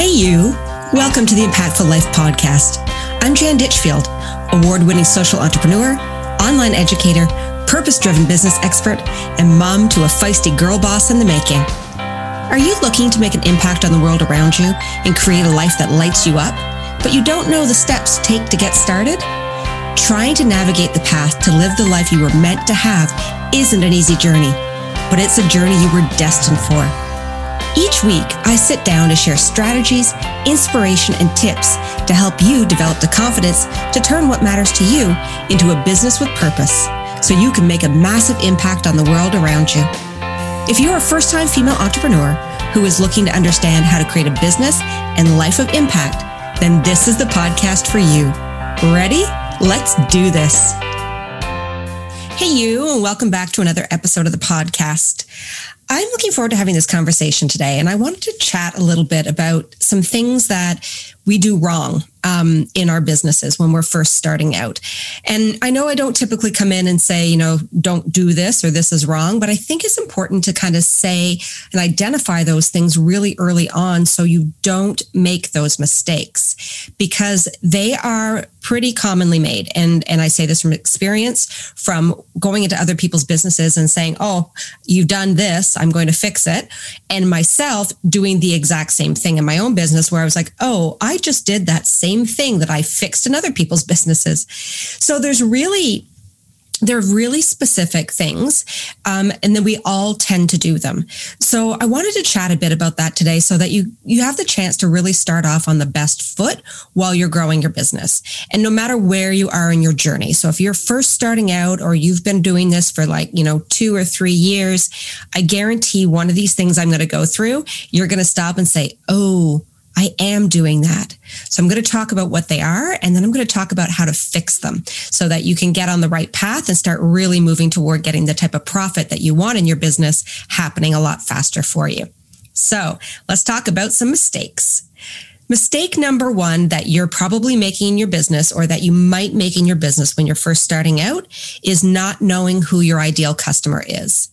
Hey, you. Welcome to the Impactful Life Podcast. I'm Jan Ditchfield, award winning social entrepreneur, online educator, purpose driven business expert, and mom to a feisty girl boss in the making. Are you looking to make an impact on the world around you and create a life that lights you up, but you don't know the steps to take to get started? Trying to navigate the path to live the life you were meant to have isn't an easy journey, but it's a journey you were destined for. Each week, I sit down to share strategies, inspiration, and tips to help you develop the confidence to turn what matters to you into a business with purpose so you can make a massive impact on the world around you. If you're a first time female entrepreneur who is looking to understand how to create a business and life of impact, then this is the podcast for you. Ready? Let's do this. Hey, you, and welcome back to another episode of the podcast. I'm looking forward to having this conversation today, and I wanted to chat a little bit about some things that we do wrong um, in our businesses when we're first starting out. And I know I don't typically come in and say, you know, don't do this or this is wrong, but I think it's important to kind of say and identify those things really early on so you don't make those mistakes because they are pretty commonly made. And, and I say this from experience from going into other people's businesses and saying, oh, you've done this, I'm going to fix it. And myself doing the exact same thing in my own business where I was like, oh, I just did that same thing that I fixed in other people's businesses. So there's really they're really specific things um, and then we all tend to do them so i wanted to chat a bit about that today so that you you have the chance to really start off on the best foot while you're growing your business and no matter where you are in your journey so if you're first starting out or you've been doing this for like you know two or three years i guarantee one of these things i'm going to go through you're going to stop and say oh I am doing that. So I'm going to talk about what they are, and then I'm going to talk about how to fix them so that you can get on the right path and start really moving toward getting the type of profit that you want in your business happening a lot faster for you. So let's talk about some mistakes. Mistake number one that you're probably making in your business or that you might make in your business when you're first starting out is not knowing who your ideal customer is.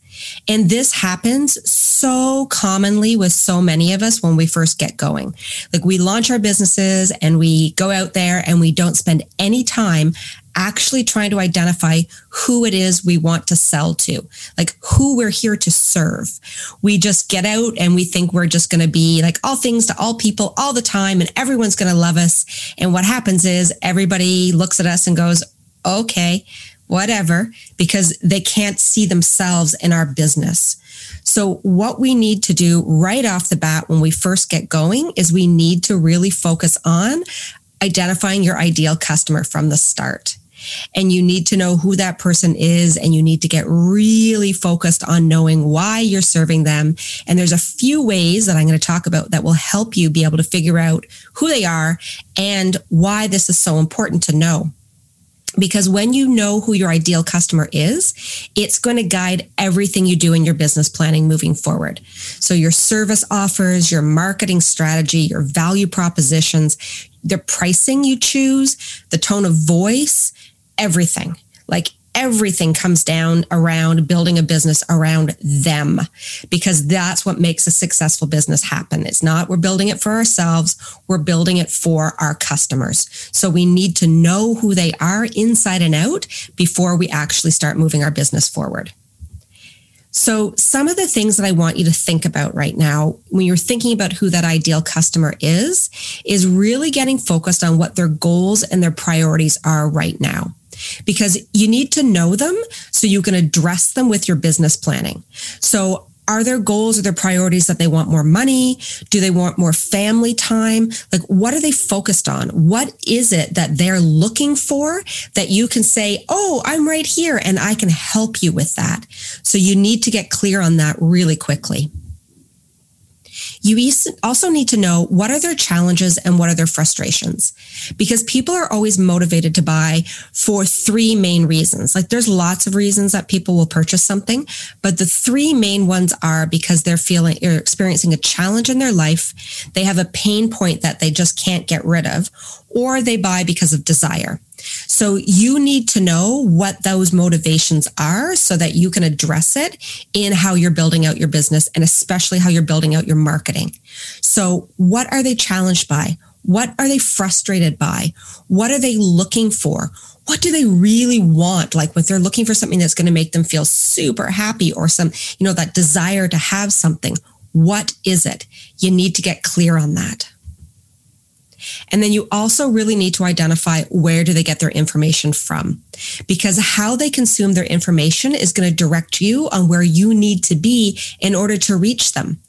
And this happens so commonly with so many of us when we first get going. Like we launch our businesses and we go out there and we don't spend any time actually trying to identify who it is we want to sell to, like who we're here to serve. We just get out and we think we're just going to be like all things to all people all the time and everyone's going to love us. And what happens is everybody looks at us and goes, okay, whatever, because they can't see themselves in our business. So, what we need to do right off the bat when we first get going is we need to really focus on identifying your ideal customer from the start. And you need to know who that person is, and you need to get really focused on knowing why you're serving them. And there's a few ways that I'm going to talk about that will help you be able to figure out who they are and why this is so important to know because when you know who your ideal customer is, it's going to guide everything you do in your business planning moving forward. So your service offers, your marketing strategy, your value propositions, the pricing you choose, the tone of voice, everything. Like everything comes down around building a business around them because that's what makes a successful business happen. It's not we're building it for ourselves, we're building it for our customers. So we need to know who they are inside and out before we actually start moving our business forward. So, some of the things that I want you to think about right now when you're thinking about who that ideal customer is, is really getting focused on what their goals and their priorities are right now because you need to know them so you can address them with your business planning. So are there goals or their priorities that they want more money? Do they want more family time? Like, what are they focused on? What is it that they're looking for that you can say, Oh, I'm right here and I can help you with that. So you need to get clear on that really quickly. You also need to know what are their challenges and what are their frustrations because people are always motivated to buy for three main reasons. Like there's lots of reasons that people will purchase something, but the three main ones are because they're feeling or experiencing a challenge in their life. They have a pain point that they just can't get rid of or they buy because of desire. So you need to know what those motivations are so that you can address it in how you're building out your business and especially how you're building out your marketing. So what are they challenged by? What are they frustrated by? What are they looking for? What do they really want? Like when they're looking for something that's going to make them feel super happy or some, you know, that desire to have something. What is it? You need to get clear on that. And then you also really need to identify where do they get their information from? Because how they consume their information is going to direct you on where you need to be in order to reach them.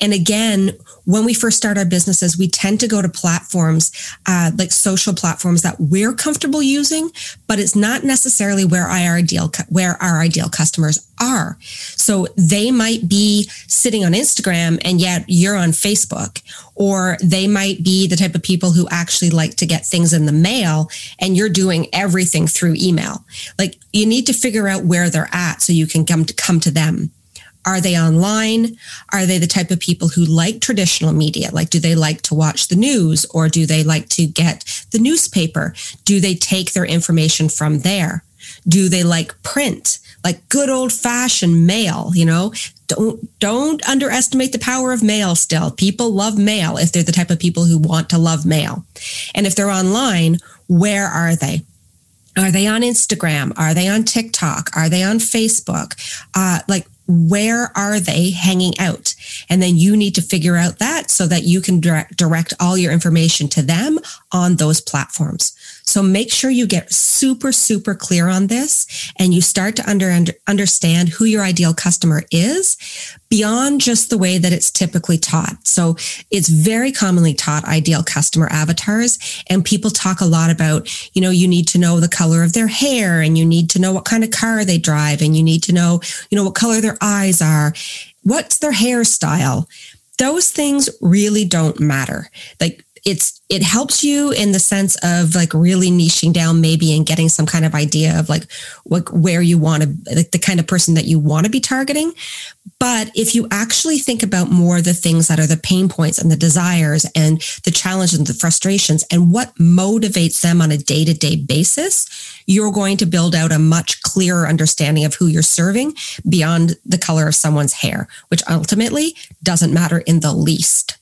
And again, when we first start our businesses, we tend to go to platforms uh, like social platforms that we're comfortable using, but it's not necessarily where our ideal where our ideal customers are. So they might be sitting on Instagram and yet you're on Facebook, or they might be the type of people who actually like to get things in the mail and you're doing everything through email. Like you need to figure out where they're at so you can come to come to them. Are they online? Are they the type of people who like traditional media? Like, do they like to watch the news or do they like to get the newspaper? Do they take their information from there? Do they like print? Like good old fashioned mail, you know? Don't don't underestimate the power of mail still. People love mail if they're the type of people who want to love mail. And if they're online, where are they? Are they on Instagram? Are they on TikTok? Are they on Facebook? Uh, like where are they hanging out? And then you need to figure out that so that you can direct, direct all your information to them on those platforms. So make sure you get super, super clear on this and you start to under, under, understand who your ideal customer is beyond just the way that it's typically taught. So it's very commonly taught ideal customer avatars and people talk a lot about, you know, you need to know the color of their hair and you need to know what kind of car they drive and you need to know, you know, what color their eyes are. What's their hairstyle? Those things really don't matter. Like it's it helps you in the sense of like really niching down maybe and getting some kind of idea of like what where you want to like the kind of person that you want to be targeting. But if you actually think about more the things that are the pain points and the desires and the challenges and the frustrations and what motivates them on a day-to-day basis you're going to build out a much clearer understanding of who you're serving beyond the color of someone's hair which ultimately doesn't matter in the least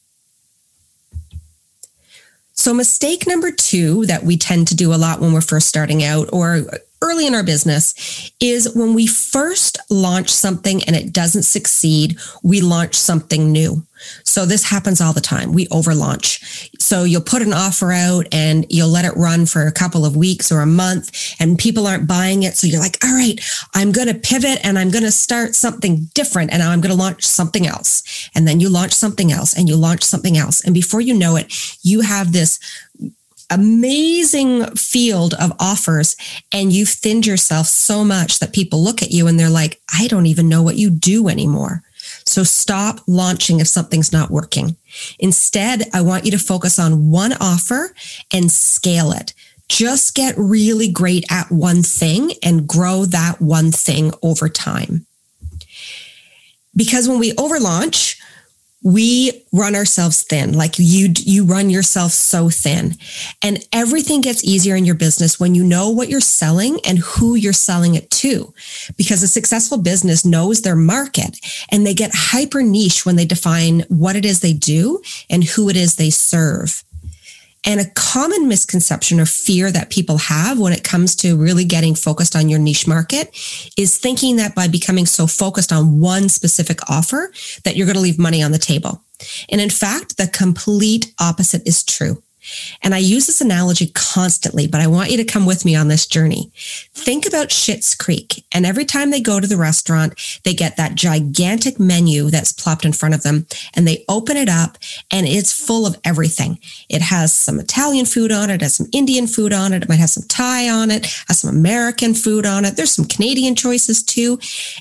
so, mistake number two that we tend to do a lot when we're first starting out or early in our business is when we first launch something and it doesn't succeed, we launch something new. So this happens all the time. We overlaunch. So you'll put an offer out and you'll let it run for a couple of weeks or a month and people aren't buying it. So you're like, all right, I'm going to pivot and I'm going to start something different and I'm going to launch something else. And then you launch something else and you launch something else. And before you know it, you have this amazing field of offers and you've thinned yourself so much that people look at you and they're like, I don't even know what you do anymore. So stop launching if something's not working. Instead, I want you to focus on one offer and scale it. Just get really great at one thing and grow that one thing over time. Because when we overlaunch, we run ourselves thin. Like you you run yourself so thin. And everything gets easier in your business when you know what you're selling and who you're selling it to. Because a successful business knows their market and they get hyper niche when they define what it is they do and who it is they serve and a common misconception or fear that people have when it comes to really getting focused on your niche market is thinking that by becoming so focused on one specific offer that you're going to leave money on the table. And in fact, the complete opposite is true. And I use this analogy constantly, but I want you to come with me on this journey. Think about Schitt's Creek. And every time they go to the restaurant, they get that gigantic menu that's plopped in front of them and they open it up and it's full of everything. It has some Italian food on it, it has some Indian food on it, it might have some Thai on it, has some American food on it. There's some Canadian choices too.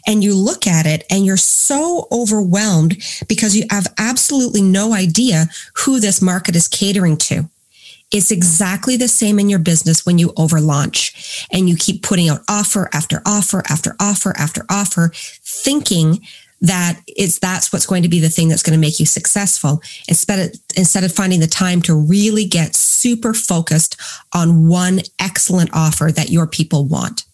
And you look at it and you're so overwhelmed because you have absolutely no idea who this market is catering to. It's exactly the same in your business when you overlaunch and you keep putting out offer after offer after offer after offer, thinking that it's that's what's going to be the thing that's going to make you successful instead of, instead of finding the time to really get super focused on one excellent offer that your people want.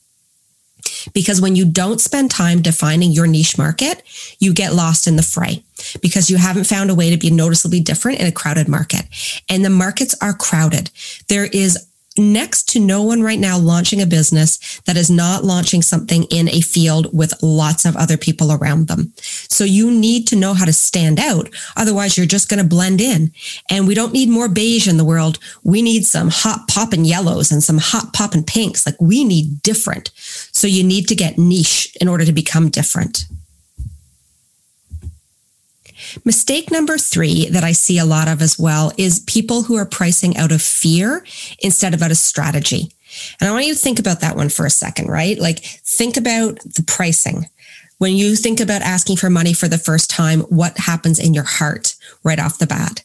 Because when you don't spend time defining your niche market, you get lost in the fray because you haven't found a way to be noticeably different in a crowded market. And the markets are crowded. There is next to no one right now launching a business that is not launching something in a field with lots of other people around them. So you need to know how to stand out. Otherwise, you're just going to blend in. And we don't need more beige in the world. We need some hot popping yellows and some hot popping pinks. Like we need different. So you need to get niche in order to become different. Mistake number three that I see a lot of as well is people who are pricing out of fear instead of out of strategy. And I want you to think about that one for a second, right? Like think about the pricing. When you think about asking for money for the first time, what happens in your heart right off the bat?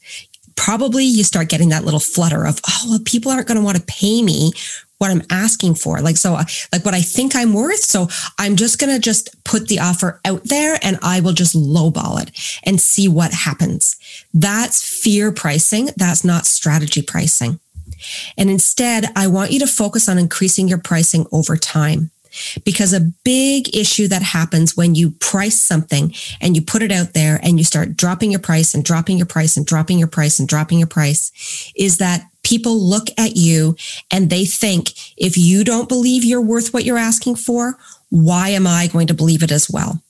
Probably you start getting that little flutter of, oh, well, people aren't going to want to pay me what I'm asking for. Like, so like what I think I'm worth. So I'm just going to just put the offer out there and I will just lowball it and see what happens. That's fear pricing. That's not strategy pricing. And instead, I want you to focus on increasing your pricing over time. Because a big issue that happens when you price something and you put it out there and you start dropping your price and dropping your price and dropping your price and dropping your price is that people look at you and they think, if you don't believe you're worth what you're asking for, why am I going to believe it as well?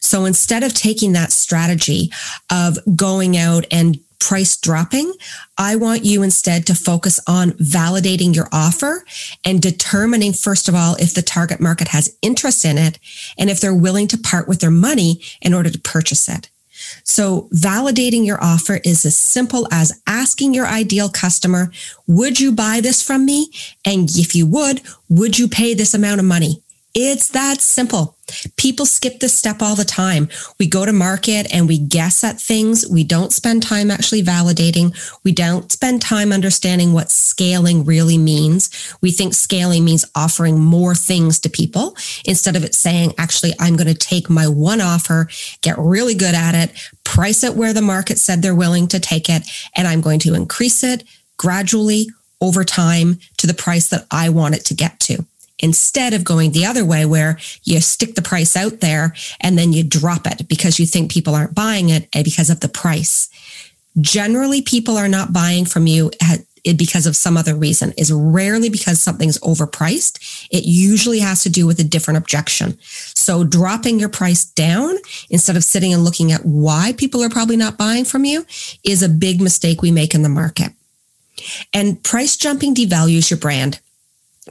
So instead of taking that strategy of going out and price dropping, I want you instead to focus on validating your offer and determining, first of all, if the target market has interest in it and if they're willing to part with their money in order to purchase it. So validating your offer is as simple as asking your ideal customer, would you buy this from me? And if you would, would you pay this amount of money? It's that simple. People skip this step all the time. We go to market and we guess at things. We don't spend time actually validating. We don't spend time understanding what scaling really means. We think scaling means offering more things to people instead of it saying, actually, I'm going to take my one offer, get really good at it, price it where the market said they're willing to take it, and I'm going to increase it gradually over time to the price that I want it to get to instead of going the other way where you stick the price out there and then you drop it because you think people aren't buying it eh, because of the price. Generally, people are not buying from you eh, because of some other reason is rarely because something's overpriced. It usually has to do with a different objection. So dropping your price down instead of sitting and looking at why people are probably not buying from you is a big mistake we make in the market. And price jumping devalues your brand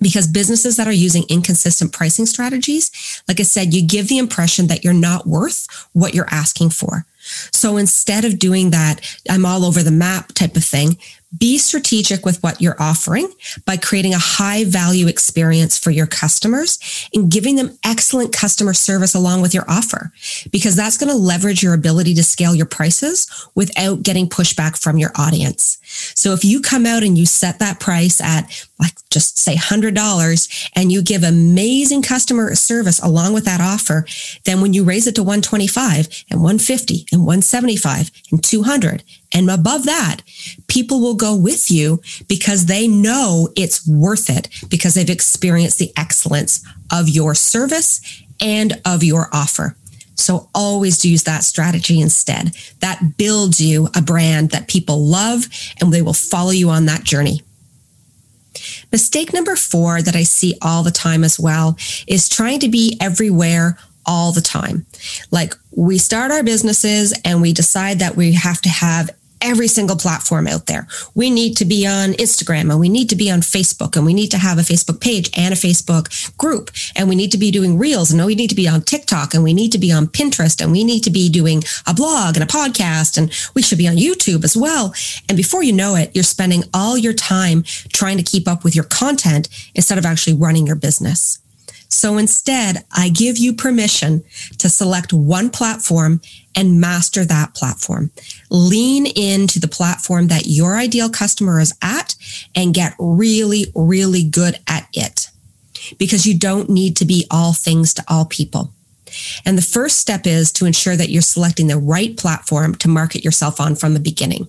because businesses that are using inconsistent pricing strategies, like I said, you give the impression that you're not worth what you're asking for. So instead of doing that, I'm all over the map type of thing, be strategic with what you're offering by creating a high value experience for your customers and giving them excellent customer service along with your offer, because that's going to leverage your ability to scale your prices without getting pushback from your audience. So if you come out and you set that price at like just say $100 and you give amazing customer service along with that offer, then when you raise it to 125 and 150 and 175 and 200 and above that, people will go with you because they know it's worth it because they've experienced the excellence of your service and of your offer. So always use that strategy instead. That builds you a brand that people love and they will follow you on that journey. Mistake number four that I see all the time as well is trying to be everywhere all the time. Like we start our businesses and we decide that we have to have every single platform out there. We need to be on Instagram and we need to be on Facebook and we need to have a Facebook page and a Facebook group and we need to be doing reels and we need to be on TikTok and we need to be on Pinterest and we need to be doing a blog and a podcast and we should be on YouTube as well. And before you know it, you're spending all your time trying to keep up with your content instead of actually running your business. So instead, I give you permission to select one platform and master that platform. Lean into the platform that your ideal customer is at and get really, really good at it because you don't need to be all things to all people. And the first step is to ensure that you're selecting the right platform to market yourself on from the beginning.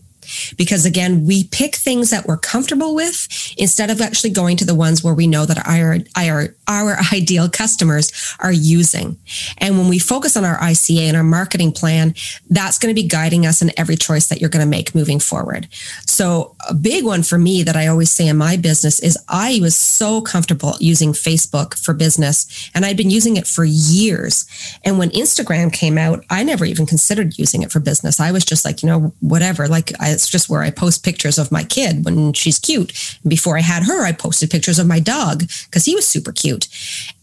Because again, we pick things that we're comfortable with instead of actually going to the ones where we know that our, our, our ideal customers are using. And when we focus on our ICA and our marketing plan, that's going to be guiding us in every choice that you're going to make moving forward. So a big one for me that I always say in my business is I was so comfortable using Facebook for business and I'd been using it for years. And when Instagram came out, I never even considered using it for business. I was just like, you know, whatever. Like I, it's just where I post pictures of my kid when she's cute. Before I had her, I posted pictures of my dog because he was super cute.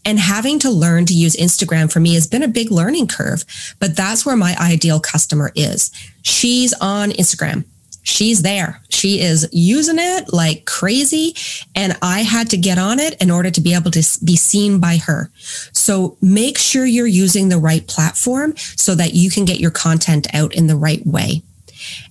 And having to learn to use Instagram for me has been a big learning curve, but that's where my ideal customer is. She's on Instagram. She's there. She is using it like crazy. And I had to get on it in order to be able to be seen by her. So make sure you're using the right platform so that you can get your content out in the right way.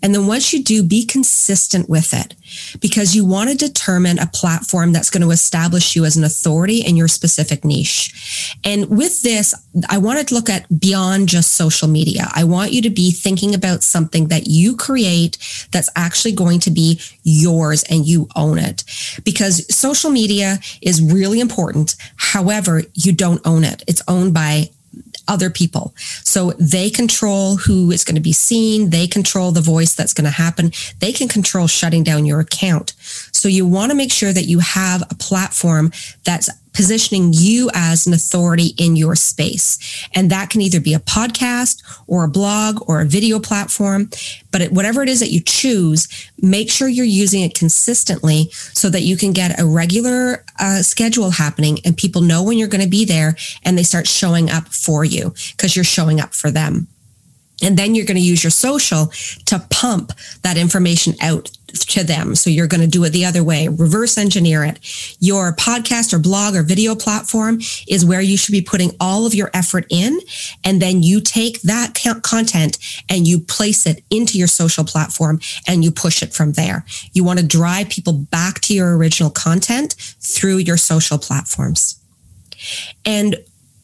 And then once you do, be consistent with it because you want to determine a platform that's going to establish you as an authority in your specific niche. And with this, I wanted to look at beyond just social media. I want you to be thinking about something that you create that's actually going to be yours and you own it because social media is really important. However, you don't own it. It's owned by other people. So they control who is going to be seen. They control the voice that's going to happen. They can control shutting down your account. So you want to make sure that you have a platform that's positioning you as an authority in your space. And that can either be a podcast or a blog or a video platform. But whatever it is that you choose, make sure you're using it consistently so that you can get a regular uh, schedule happening and people know when you're going to be there and they start showing up for you because you're showing up for them. And then you're going to use your social to pump that information out to them. So you're going to do it the other way, reverse engineer it. Your podcast or blog or video platform is where you should be putting all of your effort in. And then you take that content and you place it into your social platform and you push it from there. You want to drive people back to your original content through your social platforms. And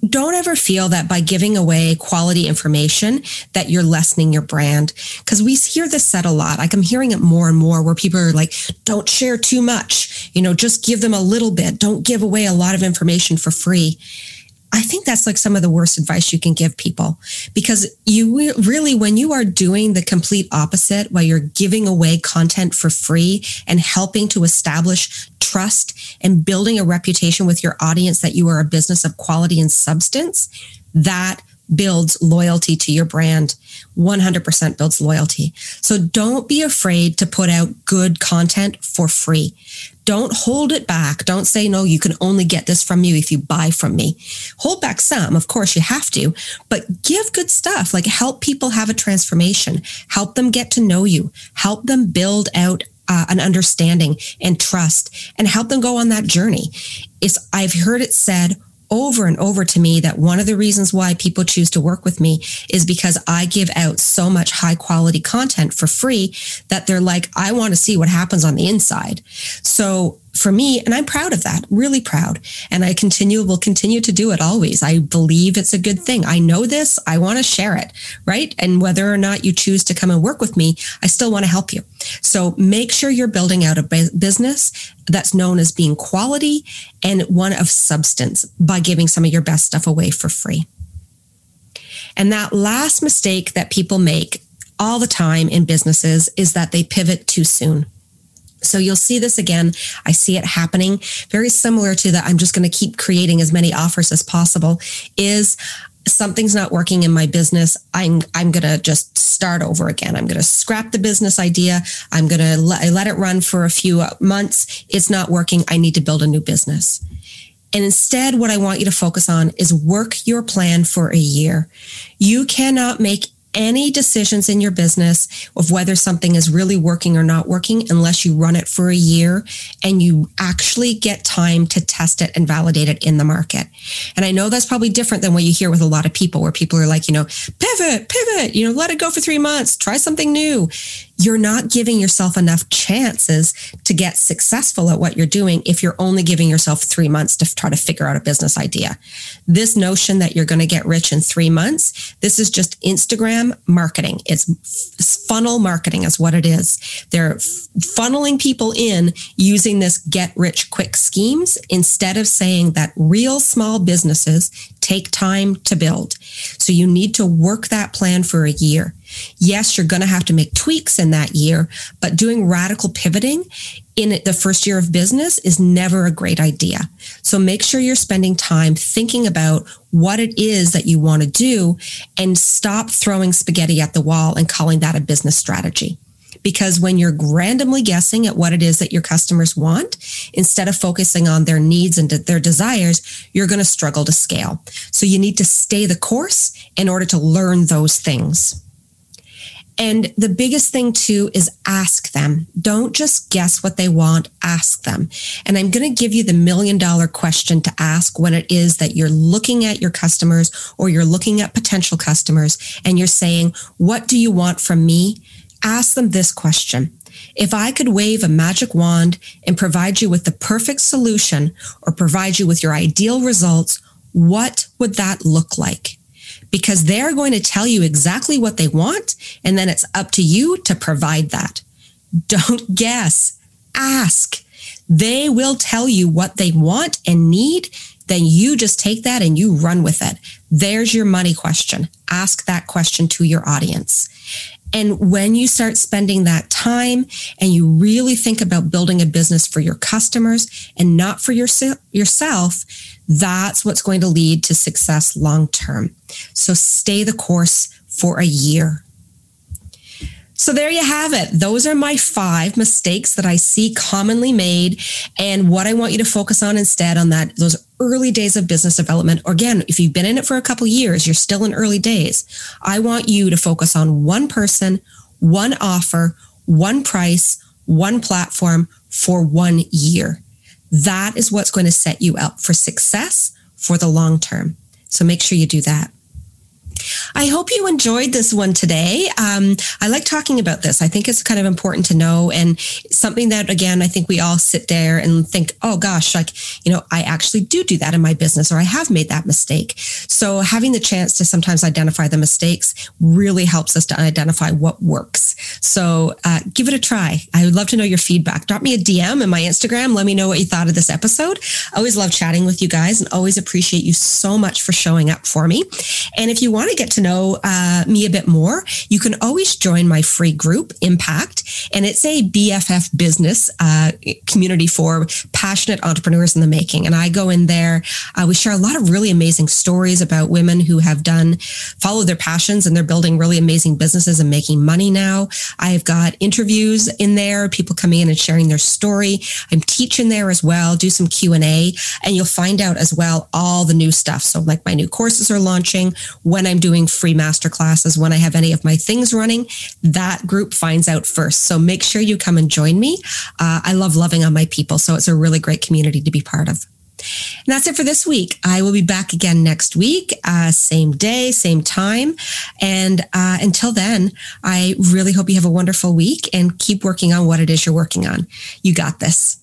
don't ever feel that by giving away quality information that you're lessening your brand. Because we hear this said a lot. Like i'm hearing it more and more where people are like don't share too much. You know just give them a little bit. Don't give away a lot of information for free. I think that's like some of the worst advice you can give people. Because you really, when you are doing the complete opposite, while you're giving away content for free and helping to establish trust and building a reputation with your audience that you are a business of quality and substance, that builds loyalty to your brand. 100% builds loyalty. So don't be afraid to put out good content for free. Don't hold it back. Don't say, no, you can only get this from me if you buy from me. Hold back some. Of course, you have to, but give good stuff. Like help people have a transformation, help them get to know you, help them build out uh, an understanding and trust and help them go on that journey. It's, I've heard it said over and over to me that one of the reasons why people choose to work with me is because I give out so much high quality content for free that they're like, I want to see what happens on the inside. So for me, and I'm proud of that, really proud. And I continue, will continue to do it always. I believe it's a good thing. I know this. I want to share it, right? And whether or not you choose to come and work with me, I still want to help you. So make sure you're building out a business that's known as being quality and one of substance by giving some of your best stuff away for free. And that last mistake that people make all the time in businesses is that they pivot too soon. So you'll see this again. I see it happening very similar to that. I'm just going to keep creating as many offers as possible is something's not working in my business. I'm, I'm going to just start over again. I'm going to scrap the business idea. I'm going to let, let it run for a few months. It's not working. I need to build a new business. And instead, what I want you to focus on is work your plan for a year. You cannot make any decisions in your business of whether something is really working or not working unless you run it for a year and you actually get time to test it and validate it in the market. And I know that's probably different than what you hear with a lot of people where people are like, you know, pivot, pivot, you know, let it go for three months, try something new. You're not giving yourself enough chances to get successful at what you're doing if you're only giving yourself three months to try to figure out a business idea. This notion that you're going to get rich in three months, this is just Instagram marketing. It's funnel marketing is what it is. They're funneling people in using this get rich quick schemes instead of saying that real small businesses take time to build. So you need to work that plan for a year. Yes, you're going to have to make tweaks in that year, but doing radical pivoting in the first year of business is never a great idea. So make sure you're spending time thinking about what it is that you want to do and stop throwing spaghetti at the wall and calling that a business strategy because when you're randomly guessing at what it is that your customers want, instead of focusing on their needs and their desires, you're going to struggle to scale. So you need to stay the course in order to learn those things. And the biggest thing too is ask them. Don't just guess what they want, ask them. And I'm going to give you the million dollar question to ask when it is that you're looking at your customers or you're looking at potential customers and you're saying, what do you want from me? ask them this question. If I could wave a magic wand and provide you with the perfect solution or provide you with your ideal results, what would that look like? Because they're going to tell you exactly what they want, and then it's up to you to provide that. Don't guess, ask. They will tell you what they want and need. Then you just take that and you run with it. There's your money question. Ask that question to your audience. And when you start spending that time and you really think about building a business for your customers and not for your, yourself, that's what's going to lead to success long term. So stay the course for a year. So there you have it. Those are my five mistakes that I see commonly made and what I want you to focus on instead on that those early days of business development. Or again, if you've been in it for a couple years, you're still in early days. I want you to focus on one person, one offer, one price, one platform for one year. That is what's going to set you up for success for the long term. So make sure you do that. I hope you enjoyed this one today. Um, I like talking about this. I think it's kind of important to know and something that, again, I think we all sit there and think, oh gosh, like, you know, I actually do do that in my business or I have made that mistake. So having the chance to sometimes identify the mistakes really helps us to identify what works. So uh, give it a try. I would love to know your feedback. Drop me a DM in my Instagram. Let me know what you thought of this episode. I always love chatting with you guys and always appreciate you so much for showing up for me. And if you want to get to know uh, me a bit more, you can always join my free group, Impact, and it's a BFF business uh, community for passionate entrepreneurs in the making. And I go in there. Uh, we share a lot of really amazing stories about women who have done follow their passions and they're building really amazing businesses and making money now. I've got interviews in there, people coming in and sharing their story. I'm teaching there as well. Do some Q and A, and you'll find out as well all the new stuff. So like my new courses are launching when I'm doing free master classes, when I have any of my things running, that group finds out first. So make sure you come and join me. Uh, I love loving on my people. So it's a really great community to be part of. And that's it for this week. I will be back again next week, uh, same day, same time. And uh, until then, I really hope you have a wonderful week and keep working on what it is you're working on. You got this.